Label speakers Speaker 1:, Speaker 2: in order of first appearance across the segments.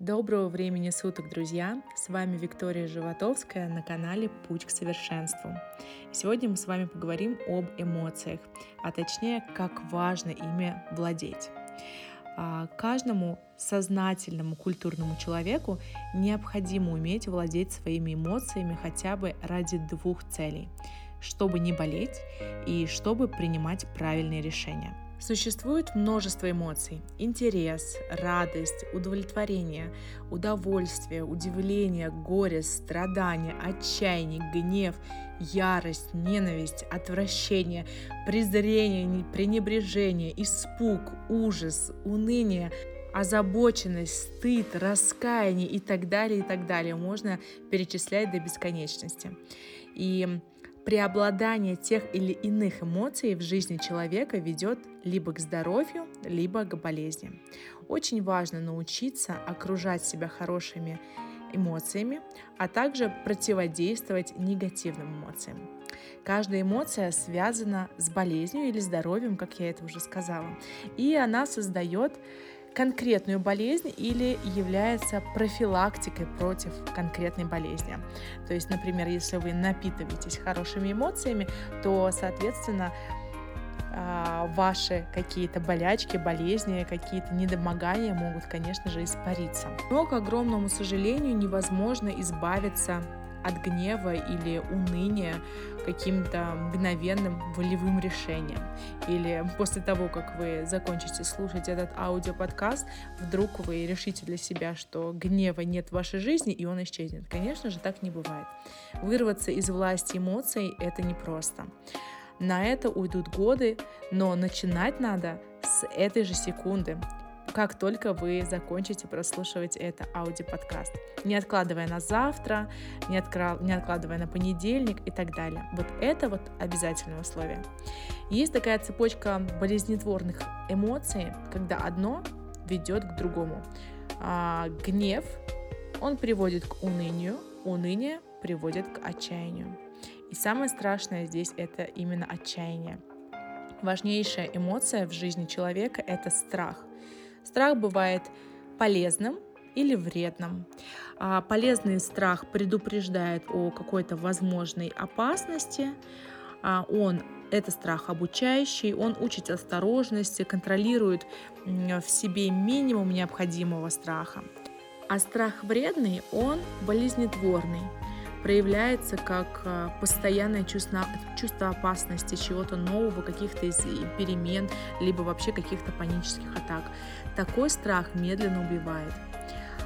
Speaker 1: Доброго времени суток, друзья! С вами Виктория Животовская на канале «Путь к совершенству». Сегодня мы с вами поговорим об эмоциях, а точнее, как важно ими владеть. А, каждому сознательному культурному человеку необходимо уметь владеть своими эмоциями хотя бы ради двух целей – чтобы не болеть и чтобы принимать правильные решения – Существует множество эмоций. Интерес, радость, удовлетворение, удовольствие, удивление, горе, страдание, отчаяние, гнев, ярость, ненависть, отвращение, презрение, пренебрежение, испуг, ужас, уныние, озабоченность, стыд, раскаяние и так далее, и так далее. Можно перечислять до бесконечности. И Преобладание тех или иных эмоций в жизни человека ведет либо к здоровью, либо к болезни. Очень важно научиться окружать себя хорошими эмоциями, а также противодействовать негативным эмоциям. Каждая эмоция связана с болезнью или здоровьем, как я это уже сказала, и она создает конкретную болезнь или является профилактикой против конкретной болезни. То есть, например, если вы напитываетесь хорошими эмоциями, то, соответственно, а, ваши какие-то болячки, болезни, какие-то недомогания могут, конечно же, испариться. Но, к огромному сожалению, невозможно избавиться от гнева или уныния каким-то мгновенным волевым решением. Или после того, как вы закончите слушать этот аудиоподкаст, вдруг вы решите для себя, что гнева нет в вашей жизни, и он исчезнет. Конечно же, так не бывает. Вырваться из власти эмоций — это непросто. На это уйдут годы, но начинать надо с этой же секунды как только вы закончите прослушивать это аудиоподкаст. Не откладывая на завтра, не, откра... не откладывая на понедельник и так далее. Вот это вот обязательное условие. Есть такая цепочка болезнетворных эмоций, когда одно ведет к другому. А, гнев, он приводит к унынию, уныние приводит к отчаянию. И самое страшное здесь это именно отчаяние. Важнейшая эмоция в жизни человека – это страх. Страх бывает полезным или вредным. А полезный страх предупреждает о какой-то возможной опасности. А он это страх обучающий, он учит осторожности, контролирует в себе минимум необходимого страха. А страх вредный, он болезнетворный проявляется как а, постоянное чувство, чувство опасности, чего-то нового, каких-то перемен, либо вообще каких-то панических атак. Такой страх медленно убивает.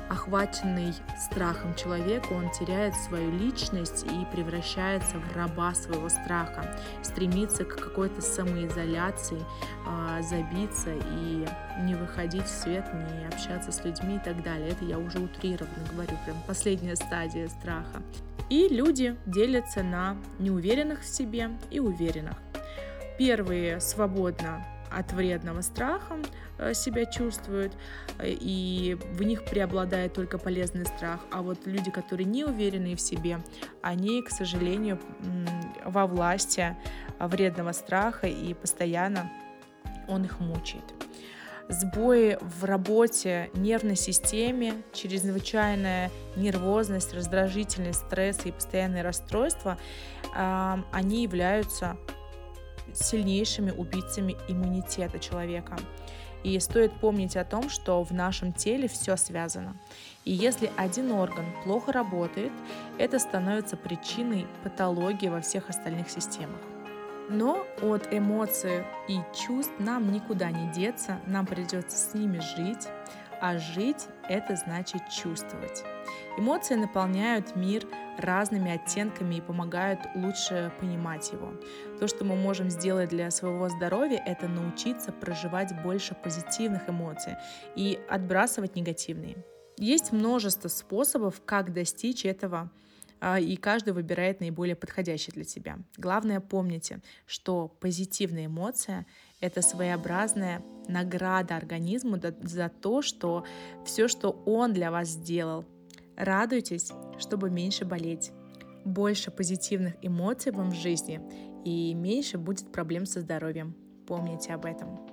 Speaker 1: Охваченный страхом человек, он теряет свою личность и превращается в раба своего страха, стремится к какой-то самоизоляции, а, забиться и не выходить в свет, не общаться с людьми и так далее. Это я уже утрированно говорю, прям последняя стадия страха. И люди делятся на неуверенных в себе и уверенных. Первые свободно от вредного страха э, себя чувствуют, э, и в них преобладает только полезный страх. А вот люди, которые не уверены в себе, они, к сожалению, во власти вредного страха, и постоянно он их мучает сбои в работе нервной системе, чрезвычайная нервозность, раздражительность, стресс и постоянные расстройства, они являются сильнейшими убийцами иммунитета человека. И стоит помнить о том, что в нашем теле все связано. И если один орган плохо работает, это становится причиной патологии во всех остальных системах. Но от эмоций и чувств нам никуда не деться, нам придется с ними жить, а жить — это значит чувствовать. Эмоции наполняют мир разными оттенками и помогают лучше понимать его. То, что мы можем сделать для своего здоровья, это научиться проживать больше позитивных эмоций и отбрасывать негативные. Есть множество способов, как достичь этого и каждый выбирает наиболее подходящий для себя. Главное помните, что позитивная эмоция — это своеобразная награда организму за то, что все, что он для вас сделал. Радуйтесь, чтобы меньше болеть. Больше позитивных эмоций вам в жизни, и меньше будет проблем со здоровьем. Помните об этом.